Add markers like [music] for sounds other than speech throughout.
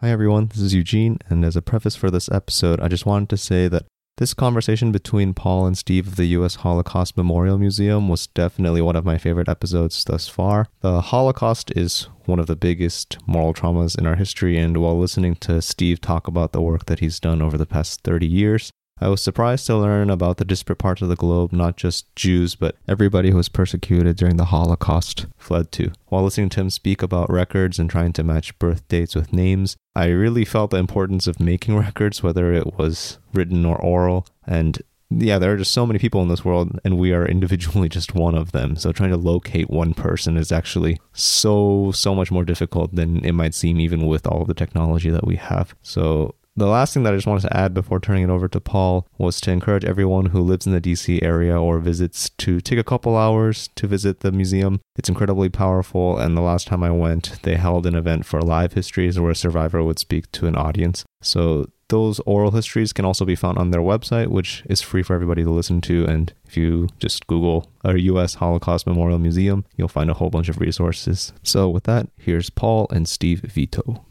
Hi, everyone. This is Eugene. And as a preface for this episode, I just wanted to say that this conversation between Paul and Steve of the U.S. Holocaust Memorial Museum was definitely one of my favorite episodes thus far. The Holocaust is one of the biggest moral traumas in our history, and while listening to Steve talk about the work that he's done over the past 30 years, I was surprised to learn about the disparate parts of the globe not just Jews, but everybody who was persecuted during the Holocaust fled to. While listening to him speak about records and trying to match birth dates with names, I really felt the importance of making [laughs] records, whether it was written or oral. And yeah, there are just so many people in this world, and we are [laughs] individually just one of them. So trying to locate one person is actually so, so much more difficult than it might seem, even with all the technology that we have. So the last thing that I just wanted to add before turning it over to Paul was to encourage everyone who lives in the DC area or visits to take a couple hours to visit the museum. It's incredibly powerful, and the last time I went, they held an event for live histories where a survivor would speak to an audience. So those oral histories can also be found on their website, which is free for everybody to listen to. And if you just Google a U.S. Holocaust Memorial Museum, you'll find a whole bunch of resources. So, with that, here's Paul and Steve Vitto.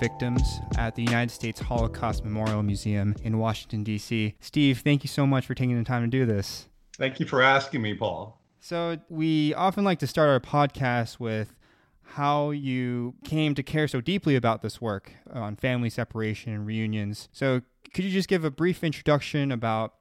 Victims at the United States Holocaust Memorial Museum in Washington, D.C. Steve, thank you so much for taking the time to do this. Thank you for asking me, Paul. So, we often like to start our podcast with how you came to care so deeply about this work on family separation and reunions. So, could you just give a brief introduction about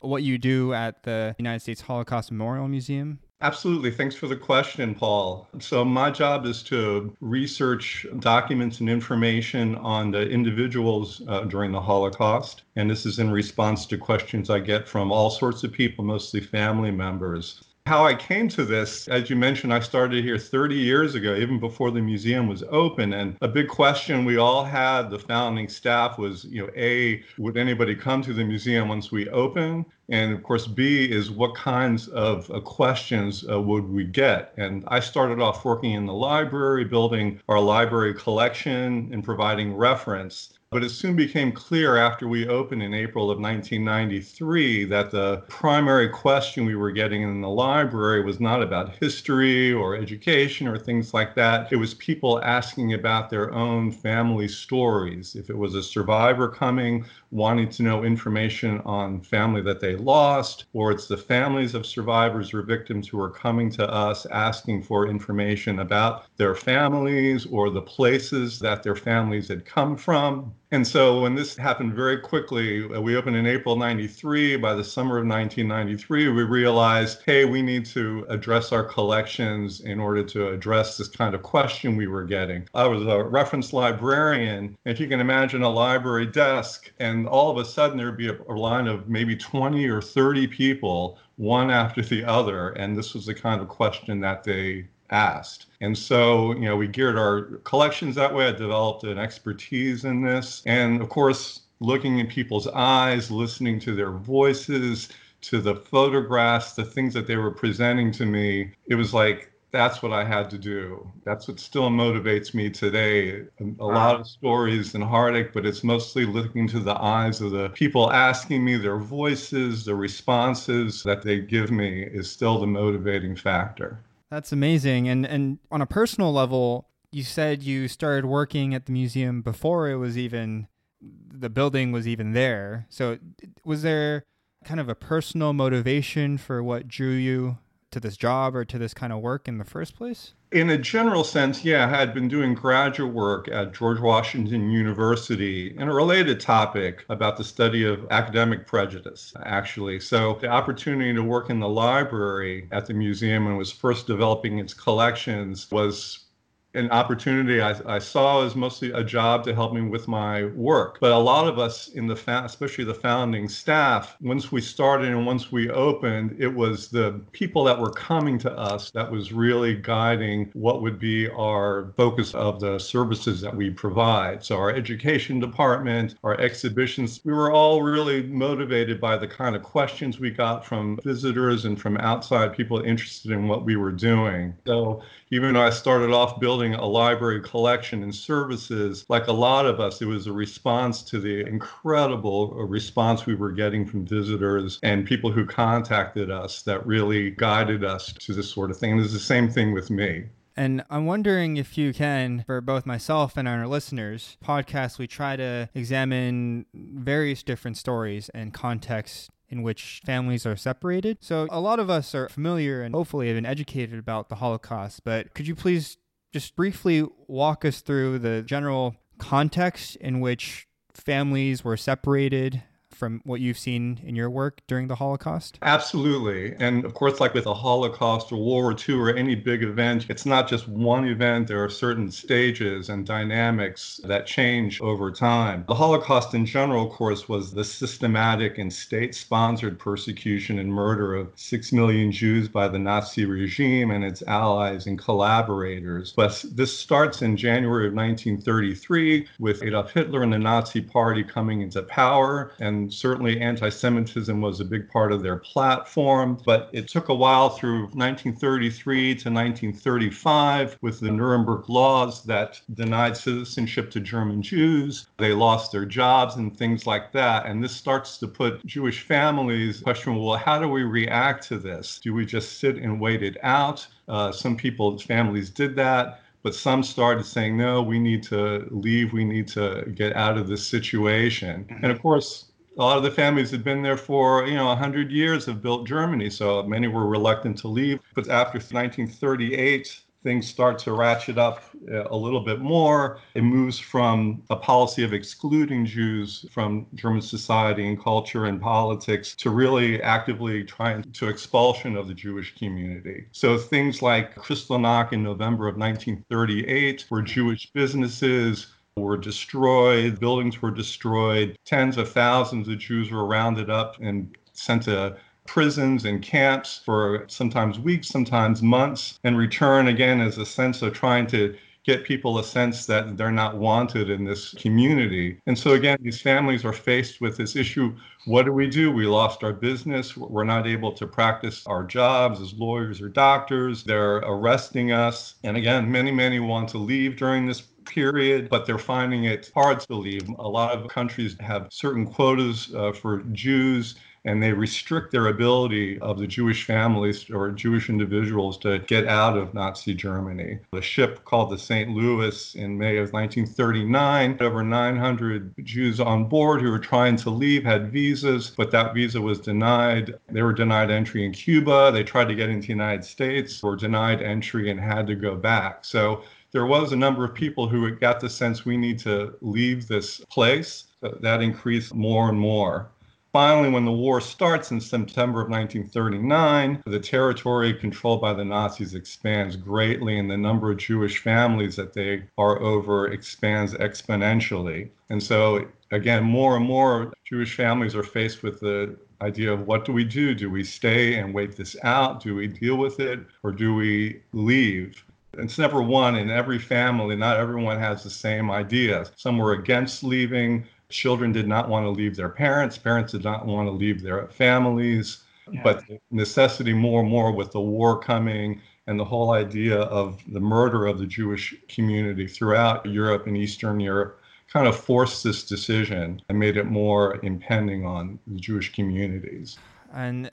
what you do at the United States Holocaust Memorial Museum? Absolutely. Thanks for the question, Paul. So, my job is to research documents and information on the individuals uh, during the Holocaust. And this is in response to questions I get from all sorts of people, mostly family members. How I came to this, as you mentioned, I started here 30 years ago, even before the museum was open. And a big question we all had, the founding staff, was, you know, A, would anybody come to the museum once we open? And of course, B is what kinds of uh, questions uh, would we get? And I started off working in the library, building our library collection and providing reference. But it soon became clear after we opened in April of 1993 that the primary question we were getting in the library was not about history or education or things like that. It was people asking about their own family stories. If it was a survivor coming, wanting to know information on family that they lost, or it's the families of survivors or victims who are coming to us asking for information about their families or the places that their families had come from. And so when this happened very quickly, uh, we opened in April 93. By the summer of 1993, we realized, hey, we need to address our collections in order to address this kind of question we were getting. I was a reference librarian. If you can imagine a library desk, and all of a sudden there'd be a, a line of maybe 20 or 30 people, one after the other. And this was the kind of question that they asked. And so, you know, we geared our collections that way. I developed an expertise in this. And of course, looking in people's eyes, listening to their voices, to the photographs, the things that they were presenting to me, it was like, that's what I had to do. That's what still motivates me today. A, lot of stories and heartache, but it's mostly looking to the eyes of the people asking me, their voices, the responses that they give me is still the motivating factor. That's amazing. And and on a personal level, you said you started working at the museum before it was even the building was even there. So was there kind of a personal motivation for what drew you to this job or to this kind of work in the first place? In a general sense, yeah, I had been doing graduate work at George Washington University in a related topic about the study of academic prejudice, actually. So the opportunity to work in the library at the museum it was first developing its collections was an opportunity I, I, saw as mostly a job to help me with my work. But a lot of us in the, fa- especially the founding staff, once we started and once we opened, it was the people that were coming to us that was really guiding what would be our focus of the services that we provide. So our education department, our exhibitions, we were all really motivated by the kind of questions we got from visitors and from outside people interested in what we were doing. So even though I started off building a library collection and services, like a lot of us, it was a response to the incredible uh, response we were getting from visitors and people who contacted us that really guided us to this sort of thing. And it's the same thing with me. And I'm wondering if you can, for both myself and our listeners, podcasts, we try to examine various different stories and contexts in which families are separated. So a lot of us are familiar and hopefully have been educated about the Holocaust, but could you please just briefly walk us through the general context in which families were separated from what you've seen in your work during the Holocaust? Absolutely. And of course, like with the Holocaust or World War II or any big event, it's not just one event. There are certain stages and dynamics that change over time. The Holocaust in general, of course, was the systematic and state sponsored persecution and murder of six million Jews by the Nazi regime and its allies and collaborators. But this starts in January of 1933 with Adolf Hitler and the Nazi Party coming into power and certainly anti Semitism was a big part of their platform. But it took a while through 1933 to 1935 with the Nuremberg laws that denied citizenship to German Jews. They lost their jobs and things like that. And this starts to put Jewish families question well, how do we react to this? Do we just sit and wait it out? Uh, some people's families did that but some started saying, no, we need to leave, we need to get out of this situation. And of course, a lot of the families had been there for you know 100 years have built germany so many were reluctant to leave. But after 1938 things start to ratchet up uh, a little bit more. It moves from a policy of excluding jews from german society and culture and politics to really actively trying to expulsion of the jewish community. So things like kristallnacht in november of 1938 where jewish businesses were destroyed, buildings were destroyed, tens of thousands of Jews were rounded up and sent to prisons and camps for sometimes weeks, sometimes months, and return again as a sense of trying to get people a sense that they're not wanted in this community. And so, again, these families are faced with this issue what do we do? We lost our business. We're not able to practice our jobs as lawyers or doctors. They're arresting us. And again, many, many want to leave during this period, but they're finding it hard to leave. A lot of countries have certain quotas uh, for Jews and they restrict their ability of the Jewish families or Jewish individuals to get out of Nazi Germany. The ship called the St. Louis in May of 1939, over 900 Jews on board who were trying to leave had visas, but that visa was denied. They were denied entry in Cuba. They tried to get into the United States, were denied entry and had to go back. So there was a number of people who got the sense we need to leave this place. Uh, that increased more and more. Finally, when the war starts in September of 1939, the territory controlled by the Nazis expands greatly, and the number of Jewish families that they are over expands exponentially. And so, again, more and more Jewish families are faced with the idea of what do we do? Do we stay and wait this out? Do we deal with it? Or do we leave? It's never one in every family. Not everyone has the same idea. Some were against leaving. Children did not want to leave their parents. Parents did not want to leave their families. Yeah. But necessity more and more with the war coming and the whole idea of the murder of the Jewish community throughout Europe and Eastern Europe kind of forced this decision and made it more impending on the Jewish communities. And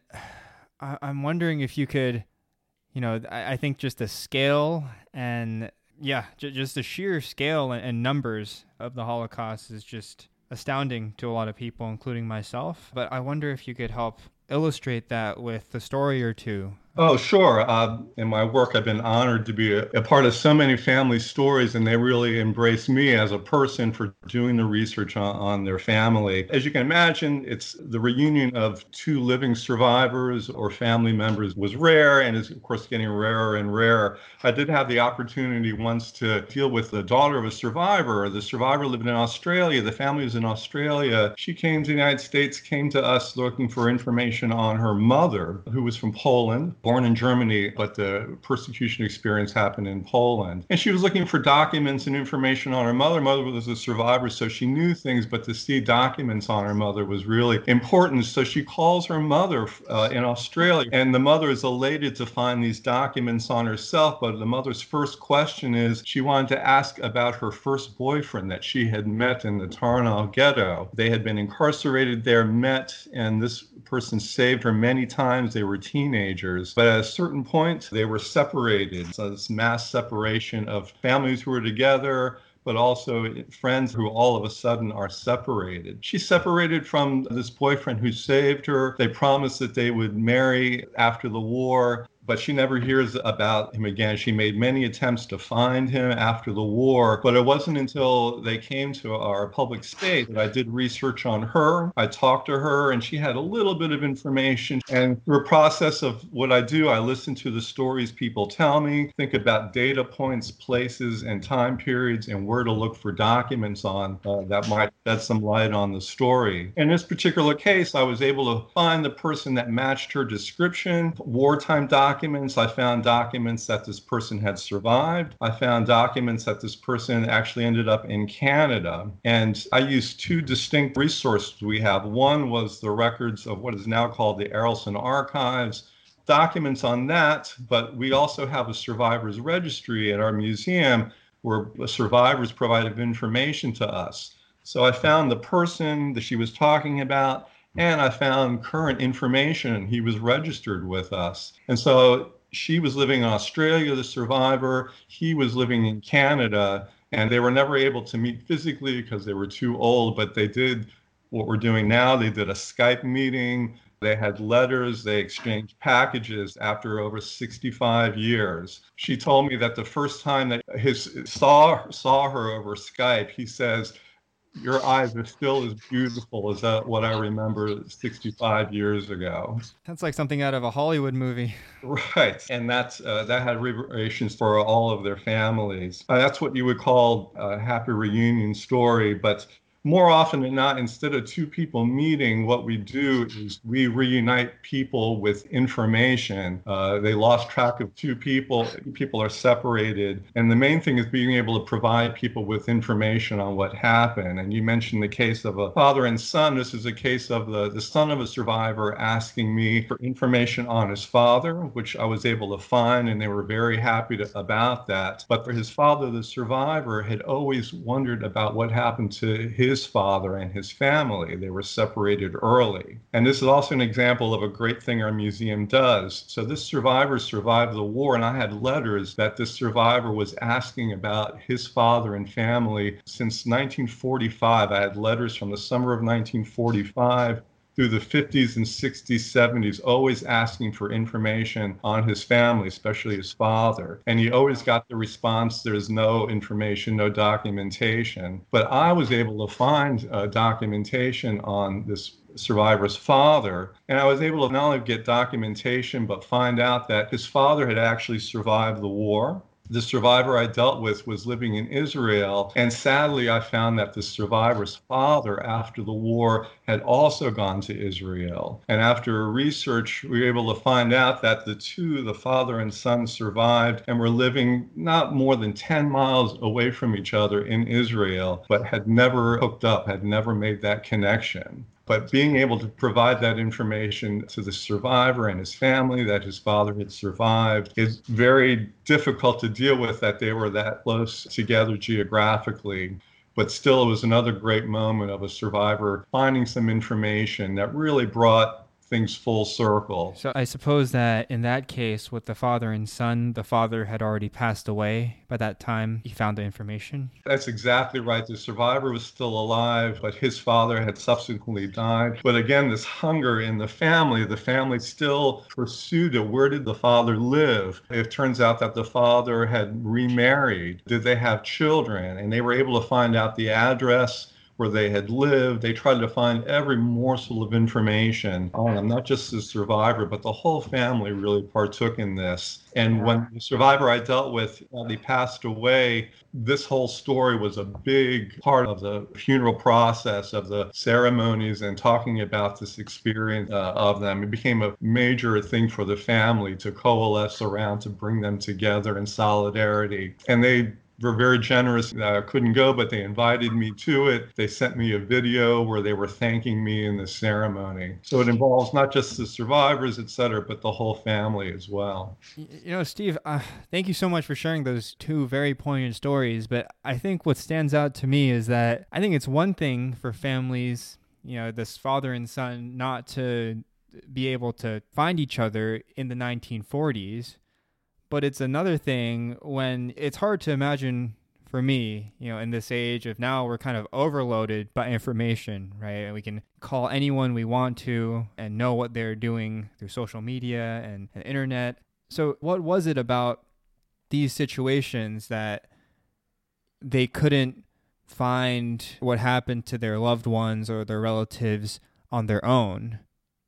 I'm wondering if you could you know, I, I think just the scale and yeah, j- just the sheer scale and, and numbers of the Holocaust is just astounding to a lot of people, including myself. But I wonder if you could help illustrate that with a story or two Oh, sure. Uh, in my work, I've been honored to be a, a, part of so many family stories, and they really embrace me as a person for doing the research on, on, their family. As you can imagine, it's the reunion of two living survivors or family members was rare and is, of course, getting rarer and rarer. I did have the opportunity once to deal with the daughter of a survivor. The survivor lived in Australia. The family was in Australia. She came to the United States, came to us looking for information on her mother, who was from Poland born in Germany, but the persecution experience happened in Poland. And she was looking for documents and information on her mother. Mother was a survivor, so she knew things, but to see documents on her mother was really important. So she calls her mother uh, in Australia, and the mother is elated to find these documents on herself. But the mother's first question is she wanted to ask about her first boyfriend that she had met in the Tarnow ghetto. They had been incarcerated there, met, and this person saved her many times. They were teenagers. But at a certain point, they were separated. So this mass separation of families who were together, but also friends who all of a sudden are separated. She's separated from this boyfriend who saved her. They promised that they would marry after the war but she never hears about him again. She made many attempts to find him after the war, but it wasn't until they came to our public state that I did research on her. I talked to her, and she had a little bit of information. And through a process of what I do, I listen to the stories people tell me, think about data points, places, and time periods, and where to look for documents on uh, that might shed some light on the story. In this particular case, I was able to find the person that matched her description, wartime documents documents. I found documents that this person had survived. I found documents that this person actually ended up in Canada. And I used two distinct resources we have. One was the records of what is now called the Arolsen Archives documents on that, but we also have a survivors registry at our museum where survivors provided information to us. So I found the person that she was talking about, and I found current information. He was registered with us. And so she was living in Australia, the survivor. He was living in Canada. And they were never able to meet physically because they were too old, but they did what we're doing now. They did a Skype meeting. They had letters, they exchanged packages after over 65 years. She told me that the first time that his saw saw her over Skype, he says, your eyes are still as beautiful as that what I remember 65 years ago. That's like something out of a Hollywood movie. Right, and that's uh, that had reverberations for all of their families. Uh, that's what you would call a happy reunion story, but more often than not, instead of two people meeting, what we do is we reunite people with information. Uh, they lost track of two people, people are separated. And the main thing is being able to provide people with information on what happened. And you mentioned the case of a father and son. This is a case of the, the son of a survivor asking me for information on his father, which I was able to find, and they were very happy to, about that. But for his father, the survivor had always wondered about what happened to his his father and his family. They were separated early. And this is also an example of a great thing our museum does. So this survivor survived the war, and I had letters that this survivor was asking about his father and family since 1945. I had letters from the summer of 1945 through the 50s and 60s, 70s, always asking for information on his family, especially his father. And he always got the response there's no information, no documentation. But I was able to find uh, documentation on this survivor's father. And I was able to not only get documentation, but find out that his father had actually survived the war the survivor I dealt with was living in Israel. And sadly, I found that the survivor's father, after the war, had also gone to Israel. And after research, we were able to find out that the two, the father and son, survived and were living not more than 10 miles away from each other in Israel, but had never hooked up, had never made that connection. But being able to provide that information to the survivor and his family that his father had survived is very difficult to deal with that they were that close together geographically. But still, it was another great moment of a survivor finding some information that really brought things full circle. So I suppose that in that case, with the father and son, the father had already passed away by that time he found the information. That's exactly right. The survivor was still alive, but his father had subsequently died. But again, this hunger in the family, the family still pursued it. Where did the father live? It turns out that the father had remarried. Did they have children? And they were able to find out the address where they had lived. They tried to find every morsel of information on them, not just the survivor, but the whole family really partook in this. And when the survivor I dealt with, uh, he passed away, this whole story was a big part of the funeral process, of the ceremonies, and talking about this experience uh, of them. It became a major thing for the family to coalesce around, to bring them together in solidarity. And they were very generous. I couldn't go, but they invited me to it. They sent me a video where they were thanking me in the ceremony. So it involves not just the survivors, et cetera, but the whole family as well. You know, Steve, uh, thank you so much for sharing those two very poignant stories. But I think what stands out to me is that I think it's one thing for families, you know, this father and son, not to be able to find each other in the 1940s but it's another thing when it's hard to imagine for me, you know, in this age of now we're kind of overloaded by information, right? And we can call anyone we want to and know what they're doing through social media and, and internet. So, what was it about these situations that they couldn't find what happened to their loved ones or their relatives on their own?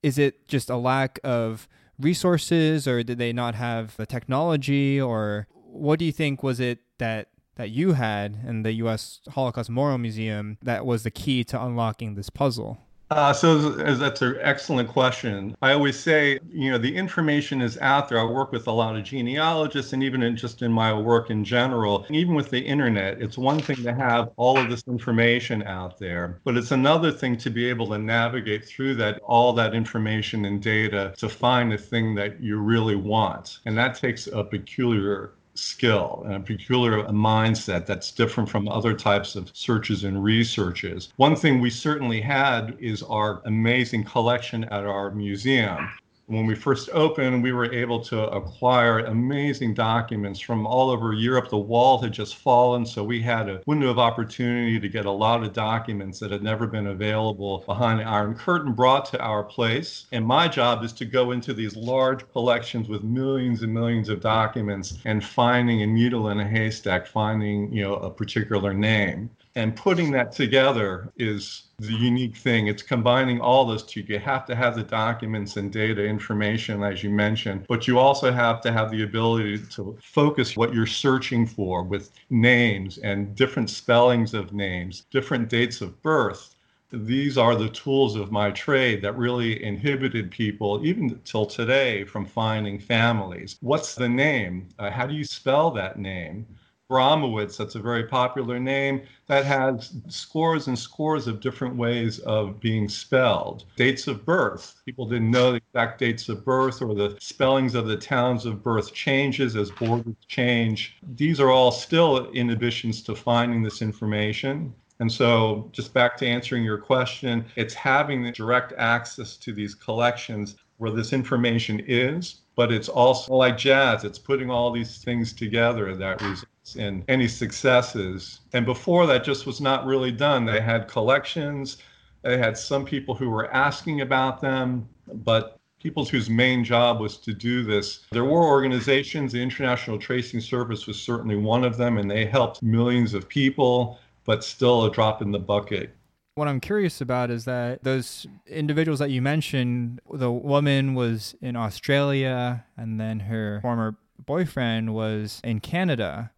Is it just a lack of resources or did they not have the technology or what do you think was it that that you had in the US Holocaust Memorial Museum that was the key to unlocking this puzzle? Uh, so that's an excellent question. I always say, you know, the information is out there. I work with a lot of genealogists, and even in, just in my work in general, even with the internet, it's one thing to have all of this information out there, but it's another thing to be able to navigate through that all that information and data to find the thing that you really want, and that takes a peculiar skill and a peculiar mindset that's different from other types of searches and researches. One thing we certainly had is our amazing collection at our museum when we first opened, we were able to acquire amazing documents from all over Europe. The wall had just fallen, so we had a window of opportunity to get a lot of documents that had never been available behind the Iron Curtain brought to our place. And my job is to go into these large collections with millions and millions of documents and finding a needle in a haystack, finding, you know, a particular name. And putting that together is the unique thing. It's combining all those two. You have to have the documents and data information, as you mentioned, but you also have to have the ability to focus what you're searching for with names and different spellings of names, different dates of birth. These are the tools of my trade that really inhibited people, even till today, from finding families. What's the name? Uh, how do you spell that name? Abramowitz, that's a very popular name, that has scores and scores of different ways of being spelled. Dates of birth, people didn't know the exact dates of birth or the spellings of the towns of birth changes as borders change. These are all still inhibitions to finding this information. And so, just back to answering your question, it's having the direct access to these collections where this information is, but it's also like jazz, it's putting all these things together that results in any successes. And before that just was not really done. They had collections, they had some people who were asking about them, but people whose main job was to do this. There were organizations, the International Tracing Service was certainly one of them, and they helped millions of people, but still a drop in the bucket. What I'm curious about is that those individuals that you mentioned, the woman was in Australia and then her former boyfriend was in Canada,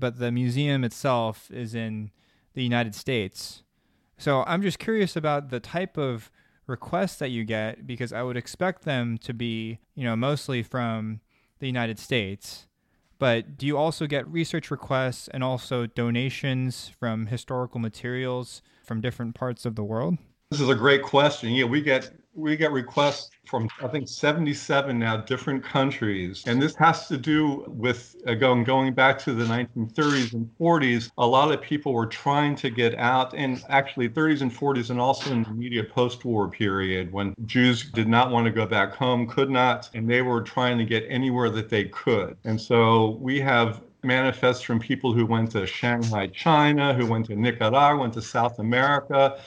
but the museum itself is in the United States. So I'm just curious about the type of requests that you get because I would expect them to be, you know, mostly from the United States. But do you also get research requests and also donations from historical materials from different parts of the world? This is a great question. Yeah, we get we get requests from I think 77 now different countries, and this has to do with going going back to the 1930s and 40s. A lot of people were trying to get out, and actually 30s and 40s, and also in the immediate post-war period when Jews did not want to go back home, could not, and they were trying to get anywhere that they could. And so we have manifests from people who went to Shanghai, China, who went to Nicaragua, went to South America.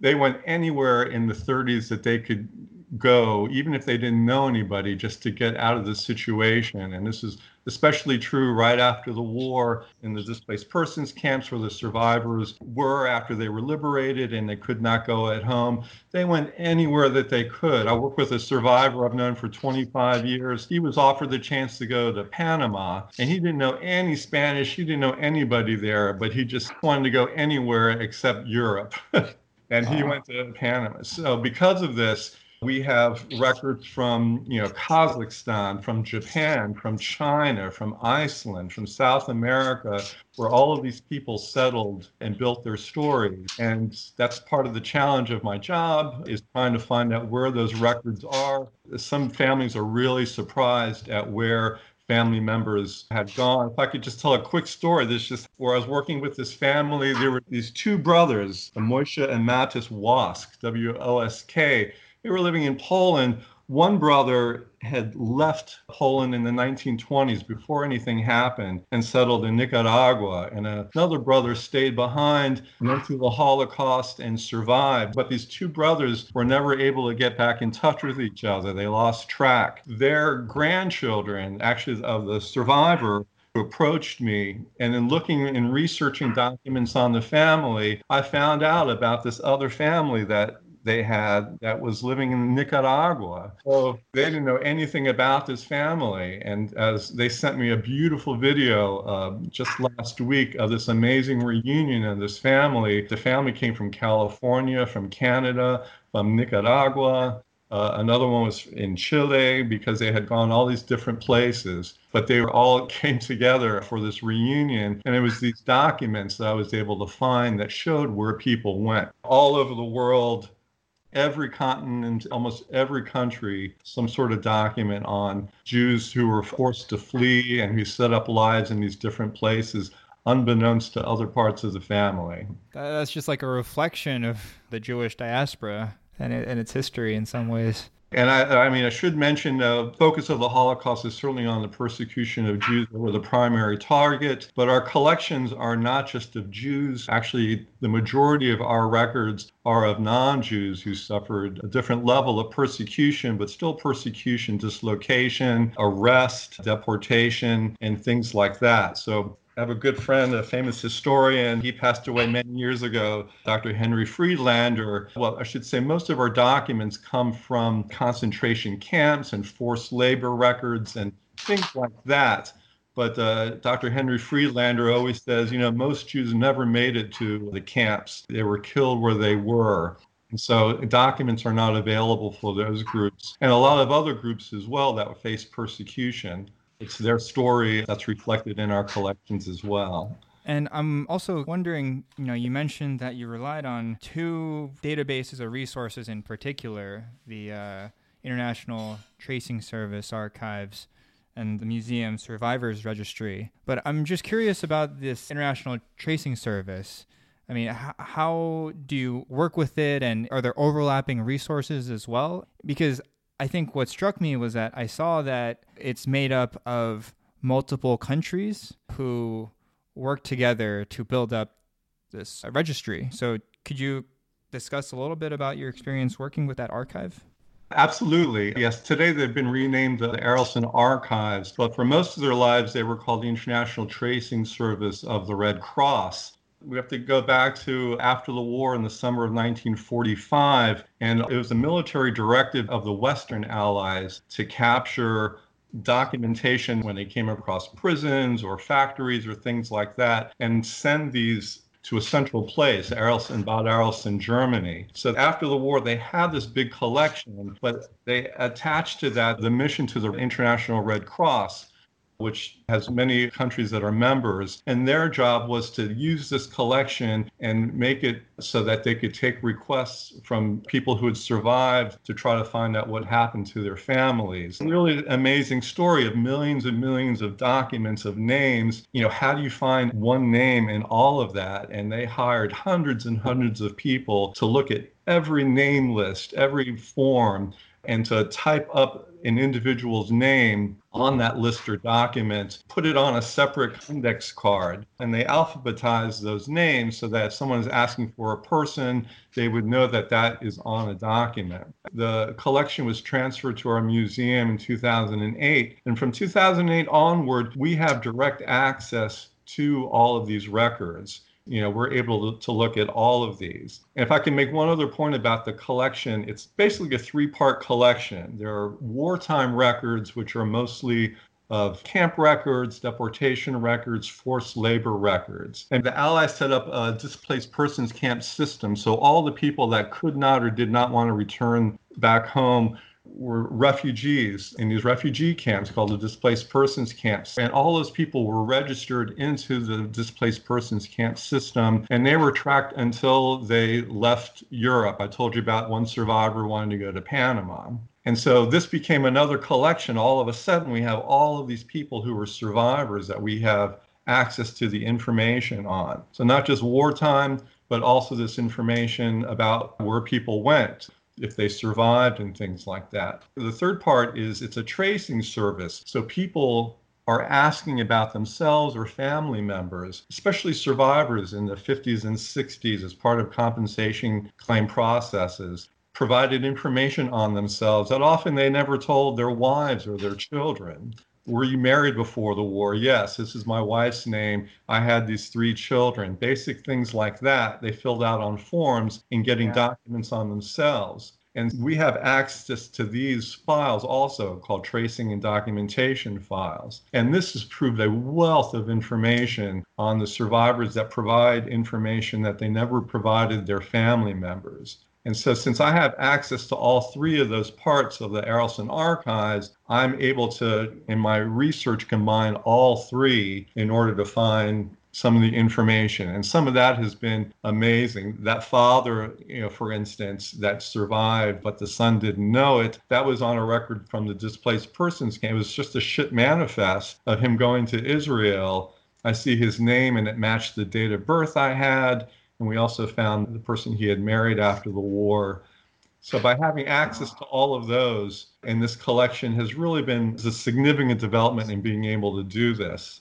They went anywhere in the 30s that they could go, even if they didn't know anybody, just to get out of the situation. And this is especially true right after the war in the displaced persons camps where the survivors were after they were liberated and they could not go at home. They went anywhere that they could. I work with a survivor I've known for 25 years. He was offered the chance to go to Panama and he didn't know any Spanish. He didn't know anybody there, but he just wanted to go anywhere except Europe. [laughs] and he went to Panama. So because of this, we have records from, you know, Kazakhstan, from Japan, from China, from Iceland, from South America, where all of these people settled and built their stories. And that's part of the challenge of my job is trying to find out where those records are. Some families are really surprised at where family members had gone. If I could just tell a quick story, this just where I was working with this family, there were these two brothers, Moisha and Matis Wosk, W O S K they were living in Poland. One brother had left Poland in the 1920s before anything happened and settled in Nicaragua. And another brother stayed behind, went through the Holocaust, and survived. But these two brothers were never able to get back in touch with each other. They lost track. Their grandchildren, actually, of the survivor, who approached me and in looking and researching documents on the family i found out about this other family that they had that was living in Nicaragua. So they didn't know anything about this family. And as they sent me a beautiful video uh, just last week of this amazing reunion of this family, the family came from California, from Canada, from Nicaragua. Uh, another one was in Chile because they had gone all these different places, but they were all [laughs] came together for this reunion. And it was these documents that I was able to find that showed where people went all over the world every continent, almost every country, some sort of document on Jews who were forced to flee and who set up lives in these different places unbeknownst to other parts of the family. That's just like a reflection of the Jewish diaspora and, it, and its history in some ways. And I, I mean, I should mention the focus of the Holocaust is certainly on the persecution of Jews that were the primary target. But our collections are not just of Jews. Actually, the majority of our records are of non Jews who suffered a different level of persecution, but still persecution, dislocation, arrest, deportation, and things like that. So I have a good friend, a famous historian. He passed away many years ago, Dr. Henry Friedlander. Well, I should say most of our documents come from concentration camps and forced labor records and things like that. But uh, Dr. Henry Friedlander always says, you know, most Jews never made it to the camps. They were killed where they were. And so documents are not available for those groups and a lot of other groups as well that face persecution it's their story that's reflected in our collections as well. And I'm also wondering, you know, you mentioned that you relied on two databases or resources in particular the uh, International Tracing Service archives and the Museum Survivors Registry. But I'm just curious about this International Tracing Service. I mean, h- how do you work with it, and are there overlapping resources as well? Because I think what struck me was that I saw that it's made up of multiple countries who work together to build up this registry. So, could you discuss a little bit about your experience working with that archive? Absolutely. Yes, today they've been renamed the Arolsen Archives, but for most of their lives they were called the International Tracing Service of the Red Cross. We have to go back to after the war in the summer of 1945, and it was a military directive of the Western Allies to capture documentation when they came across prisons or factories or things like that and send these to a central place, Arolsen, Bad Arolsen, Germany. So after the war, they had this big collection, but they attached to that the mission to the International Red Cross which has many countries that are members. And their job was to use this collection and make it so that they could take requests from people who had survived to try to find out what happened to their families. Really amazing story of millions and millions of documents of names. You know, how do you find one name in all of that? And they hired hundreds and hundreds of people to look at every name list, every form, and to type up an individual's name on that list or document, put it on a separate index card, and they alphabetize those names so that if someone is asking for a person, they would know that that is on a document. The collection was transferred to our museum in 2008, and from 2008 onward, we have direct access to all of these records you know, we're able to, to look at all of these. And if I can make one other point about the collection, it's basically a three part collection. There are wartime records, which are mostly of camp records, deportation records, forced labor records. And the Allies set up a displaced persons camp system. So all the people that could not or did not want to return back home were refugees in these refugee camps called the displaced persons camps. And all those people were registered into the displaced persons camp system and they were tracked until they left Europe. I told you about one survivor wanting to go to Panama. And so this became another collection. All of a sudden, we have all of these people who were survivors that we have access to the information on. So, not just wartime, but also this information about where people went if they survived and things like that. The third part is it's a tracing service. So people are asking about themselves or family members, especially survivors in the 50s and 60s as part of compensation claim processes, provided information on themselves that often they never told their wives or their children. Were you married before the war? Yes, this is my wife's name. I had these three children. Basic things like that they filled out on forms and getting yeah. documents on themselves. And we have access to these files also called tracing and documentation files. And this has proved a wealth of information on the survivors that provide information that they never provided their family members. And so, since I have access to all three of those parts of the Arolsen archives, I'm able to, in my research, combine all three in order to find some of the information. And some of that has been amazing. That father, you know, for instance, that survived, but the son didn't know it, that was on a record from the displaced persons camp. It was just a shit manifest of him going to Israel. I see his name and it matched the date of birth I had. And we also found the person he had married after the war. So by having access to all of those, and this collection has really been a significant development in being able to do this.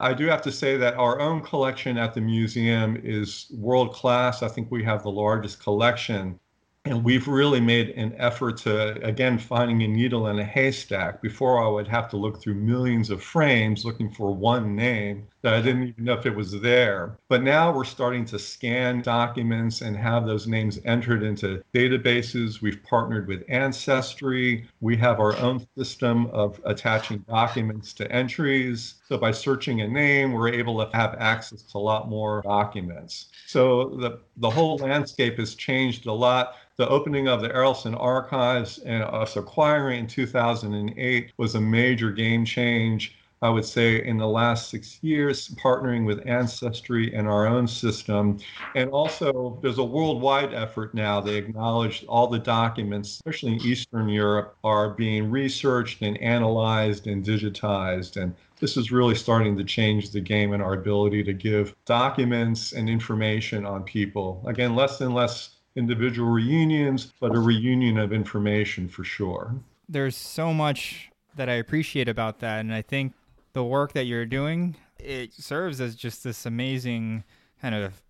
I do have to say that our own collection at the museum is world class. I think we have the largest collection and we've really made an effort to, again, finding a needle in a haystack. Before I would have to look through millions of frames looking for one name that I didn't even know if it was there. But now we're starting to scan documents and have those names entered into databases. We've partnered with Ancestry. We have our own system of attaching documents to entries. So by searching a name, we're able to have access to a lot more documents. So the, the whole landscape has changed a lot the opening of the Arolsen archives and us acquiring in 2008 was a major game change. I would say in the last six years, partnering with Ancestry and our own system. And also, there's a worldwide effort now. They acknowledge all the documents, especially in Eastern Europe, are being researched and analyzed and digitized. And this is really starting to change the game and our ability to give documents and information on people. Again, less and less individual reunions, but a reunion of information for sure. There's so much that I appreciate about that. And I think the work that you're doing, it serves as just this amazing kind of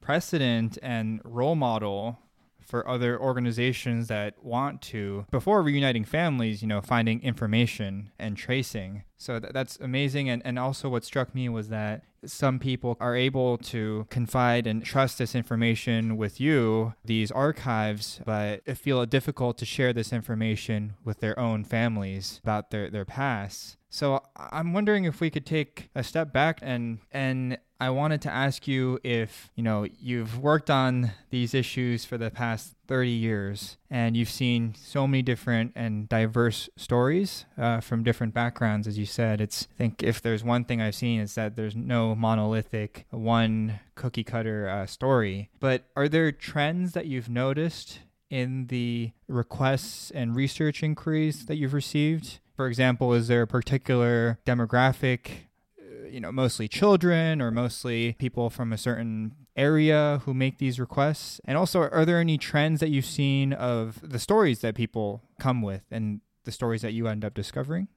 precedent and role model for other organizations that want to, before reuniting families, you know, finding information and tracing. So th- that's amazing. And, and also, what struck me was that some people are able to confide and trust this information with you, these archives, but feel it difficult to share this information with their own families about their, their past. So I'm wondering if we could take a step back and and I wanted to ask you if, you know, you've worked on these issues for the past 30 years and you've seen so many different and diverse stories uh, from different backgrounds as you said. It's i think if there's one thing i've seen is that there's no monolithic one cookie cutter uh, story. But are there trends that you've noticed in the requests and research inquiries that you've received? For example is there a particular demographic uh, you know mostly children or mostly people from a certain area who make these requests? And also, are there any trends that you've seen of the stories that people come with and the stories that you end up discovering?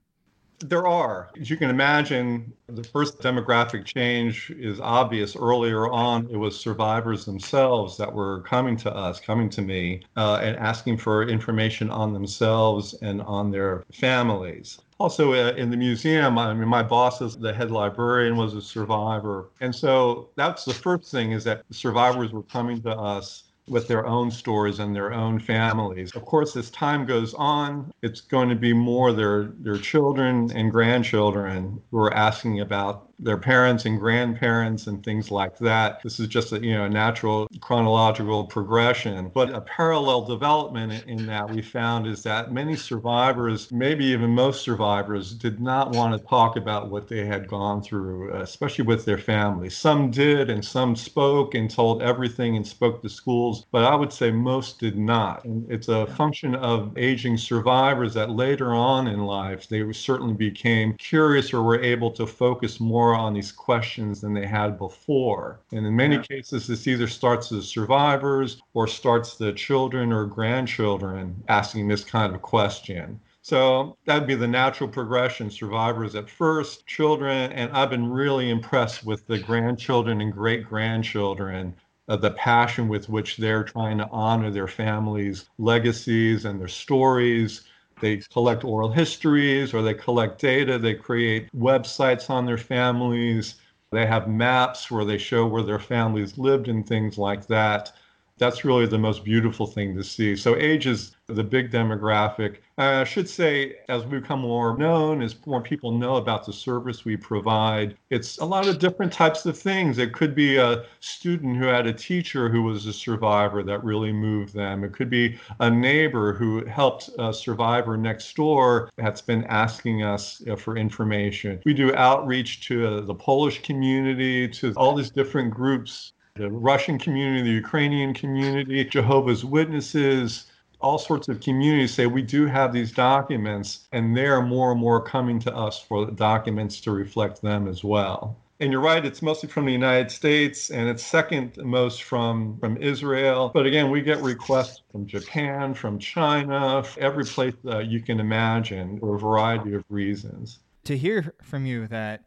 There are. As you can imagine, the first demographic change is obvious. Earlier on, it was survivors themselves that were coming to us, coming to me, uh, and asking for information on themselves and on their families. Also, uh, in the museum, I mean, my boss is the head librarian was a survivor, and so that's the first thing is that survivors were coming to us with their own stories and their own families. Of course, as time goes on, it's going to be more their their children and grandchildren who are asking about their parents and grandparents and things like that. This is just a you know natural chronological progression. But a parallel development in that we found is that many survivors, maybe even most survivors, did not want to talk about what they had gone through, especially with their families. Some did, and some spoke and told everything and spoke to schools, but I would say most did not. And it's a function of aging survivors that later on in life they certainly became curious or were able to focus more more on these questions than they had before. And in many yeah. cases, this either starts the survivors or starts the children or grandchildren asking this kind of question. So that'd be the natural progression. Survivors at first, children, and I've been really impressed with the grandchildren and great grandchildren. The passion with which they're trying to honor their families' legacies and their stories they collect oral histories or they collect data. They create websites on their families. They have maps where they show where their families lived and things like that that's really the most beautiful thing to see. So age is the big demographic. Uh, I should say, as we become more known, as more people know about the service we provide, it's a lot of different types of things. It could be a student who had a teacher who was a survivor that really moved them. It could be a neighbor who helped a survivor next door that's been asking us uh, for information. We do outreach to the Polish community, to all these different groups the Russian community, the Ukrainian community, Jehovah's Witnesses, all sorts of communities say we do have these documents, and they're more and more coming to us for documents to reflect them as well. And you're right, it's mostly from the United States and it's second most from, from Israel. But again, we get requests from Japan, from China, every place uh, you can imagine for a variety of reasons. To hear from you that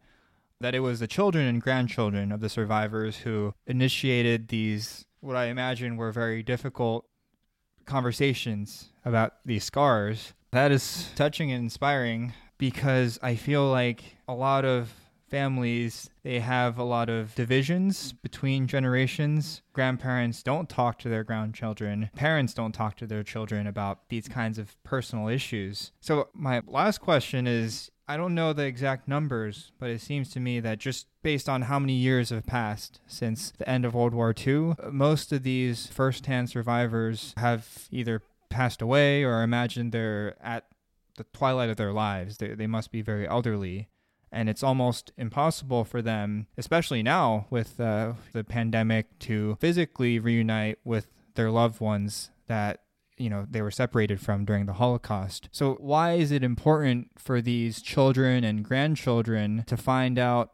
that it was the children and grandchildren of the survivors who initiated these, what I imagine were very difficult conversations about these scars. That is touching and inspiring because I feel like a lot of families they have a lot of divisions between generations. Grandparents don't talk to their grandchildren. Parents don't talk to their children about these kinds of personal issues. So my last question is I don't know the exact numbers, but it seems to me that just based on how many years have passed since the end of World War II, most of these first hand survivors have either passed away or imagined they're at the twilight of their lives. They, they must be very elderly. And it's almost impossible for them, especially now with uh, the pandemic, to physically reunite with their loved ones that you know they were separated from during the holocaust. So why is it important for these children and grandchildren to find out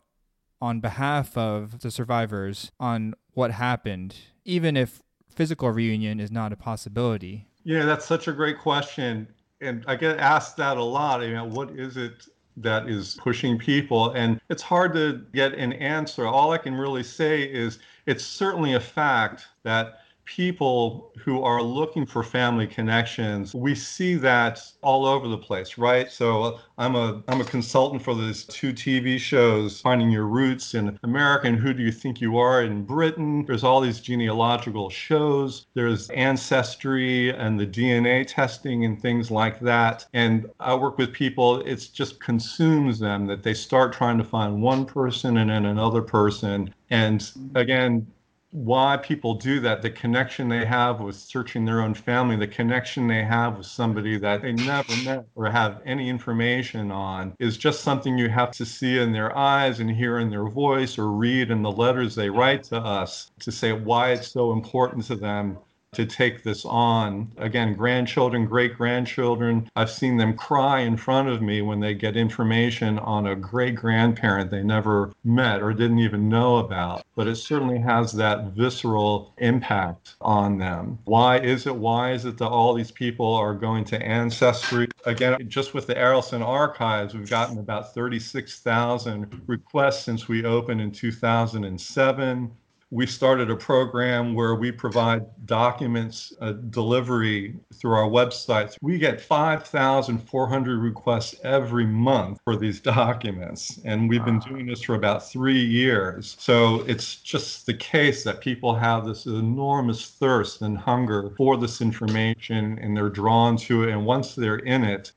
on behalf of the survivors on what happened even if physical reunion is not a possibility? Yeah that's such a great question. And i get asked that a lot you know what is it that is pushing people? And it's hard to get an answer. All i can really say is it's certainly a fact that people who are looking for family connections we see that all over the place right? So uh, i'm a i'm a consultant for these two tv shows finding your roots in america and who do you think you are in britain. There's all these genealogical shows. There's ancestry and the dna testing and things like that. And i work with people it's just consumes them that they start trying to find one person and then another person. And again why people do that, the connection they have with searching their own family, the connection they have with somebody that they never met or have any information on, is just something you have to see in their eyes and hear in their voice or read in the letters they write to us to say why it's so important to them to take this on. Again, grandchildren, great grandchildren, I've seen them cry in front of me when they get information on a great grandparent they never met or didn't even know about. But it certainly has that visceral impact on them. Why is it? Why is it that all these people are going to Ancestry? Again, just with the Arolsen archives, we've gotten about 36,000 requests since we opened in 2007 we started a program where we provide documents uh, delivery through our websites. We get 5,400 requests every month for these [laughs] documents, and we've been doing this for about three years. So it's just the case that people have this enormous thirst and hunger for this information, and they're drawn to it. And once they're in it,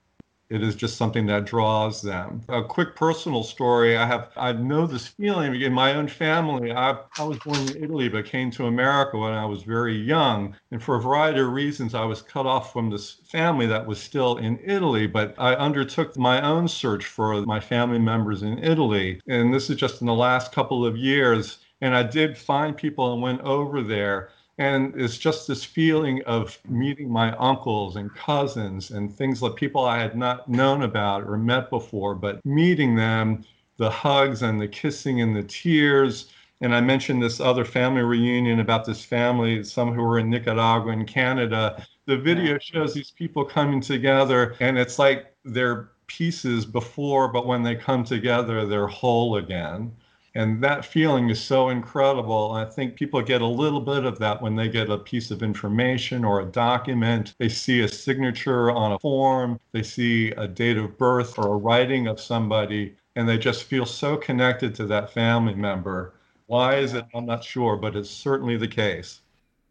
it is just something that draws them. A quick personal story. I have I know this feeling in my own family. I, I was born in Italy but came to America when I was very young. And for a variety of reasons, I was cut off from this family that was still in Italy. But I undertook my own search for my family members in Italy. And this is just in the last couple of years. And I did find people and went over there and it's just this feeling of meeting my uncles and cousins and things like people I had not known about or met before, but meeting them, the hugs and the kissing and the tears. And I mentioned this other family reunion about this family, some who were in Nicaragua and Canada. The video shows these people coming together, and it's like they're pieces before, but when they come together, they're whole again. And that feeling is so incredible. I think people get a little bit of that when they get a piece of information or a document. They see a signature on a form, they see a date of birth or a writing of somebody, and they just feel so connected to that family member. Why is it? I'm not sure, but it's certainly the case.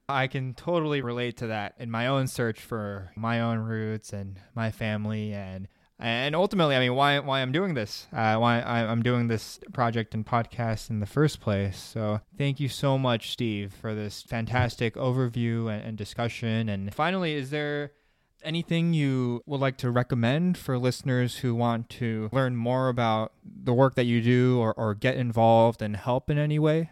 I can totally relate to that in my own search for my own roots and my family and and ultimately, I mean, why why I'm doing this, uh, why I'm doing this project and podcast in the first place. So thank you so much, Steve, for this fantastic overview and, and discussion. And finally, is there anything you would like to recommend for listeners who want to learn more about the work that you do or, or get involved and help in any way?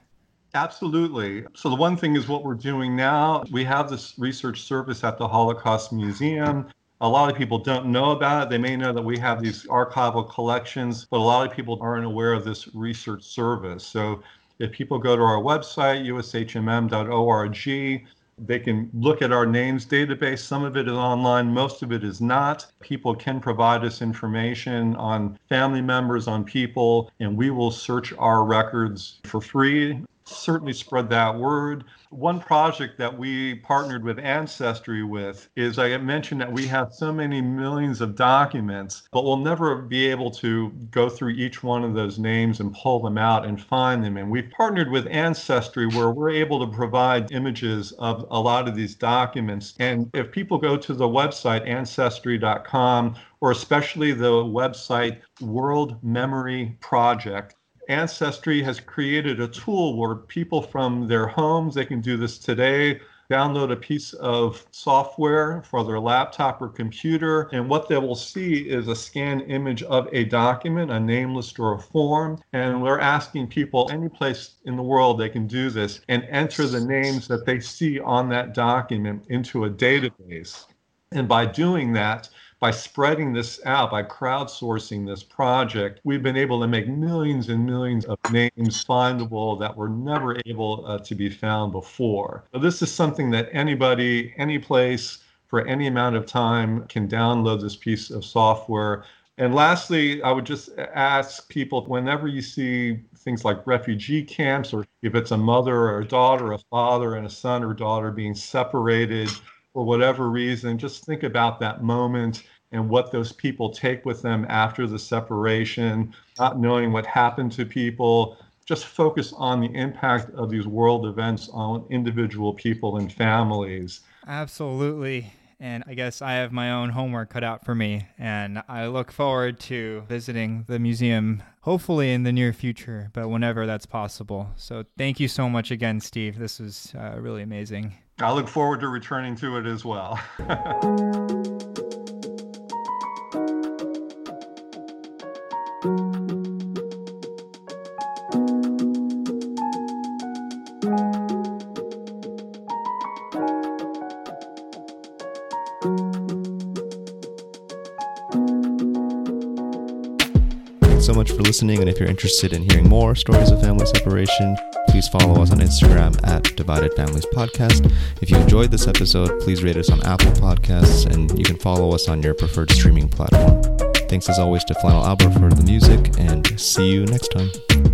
Absolutely. So, the one thing is what we're doing now. We have this research service at the Holocaust Museum a lot of people don't know about it. They may know that we have these archival collections, but a lot of people aren't aware of this research service. So if people go to our website, ushmm.org, they can look at our names database. Some of it is online, most of it is not. People can provide us information on family members, on people, and we will search our records for free certainly spread that word. One project that we partnered with Ancestry with is I mentioned that we have so many millions of documents, but we'll never be able to go through each one of those names and pull them out and find them. And we've partnered with Ancestry where we're able to provide images of a lot of these documents. And if people go to the website ancestry.com or especially the website World Memory Project, Ancestry has created a tool where people from their homes, they can do this today, download a piece of software for their laptop or computer, and what they will see is a scanned image of a document, a name list or a form. And we're asking people any place in the world they can do this and enter the names that they see on that document into a database. And by doing that, by spreading this out, by crowdsourcing this project, we've been able to make millions and millions of names findable that were never able uh, to be found before. So this is something that anybody, any place, for any amount of time can download this piece of software. And lastly, I would just ask people whenever you see things like refugee camps, or if it's a mother or a daughter, a father and a son or daughter being separated for whatever reason, just think about that moment and what those people take with them after the separation, not knowing what happened to people. Just focus on the impact of these world events on individual people and families. Absolutely. and I guess I have my own homework cut out for me. And I look forward to visiting the museum, hopefully in the near future, but whenever that's possible. So thank you so much again, Steve. This was uh, really amazing. I look forward to returning to it as well. [laughs] So much for listening. And if you're interested in hearing more stories of family separation, please follow us on Instagram at Divided Families Podcast. If you enjoyed this episode, please rate us on Apple Podcasts and you can follow us on your preferred streaming platform. Thanks as always to Flannel Albert for the music and see you next time.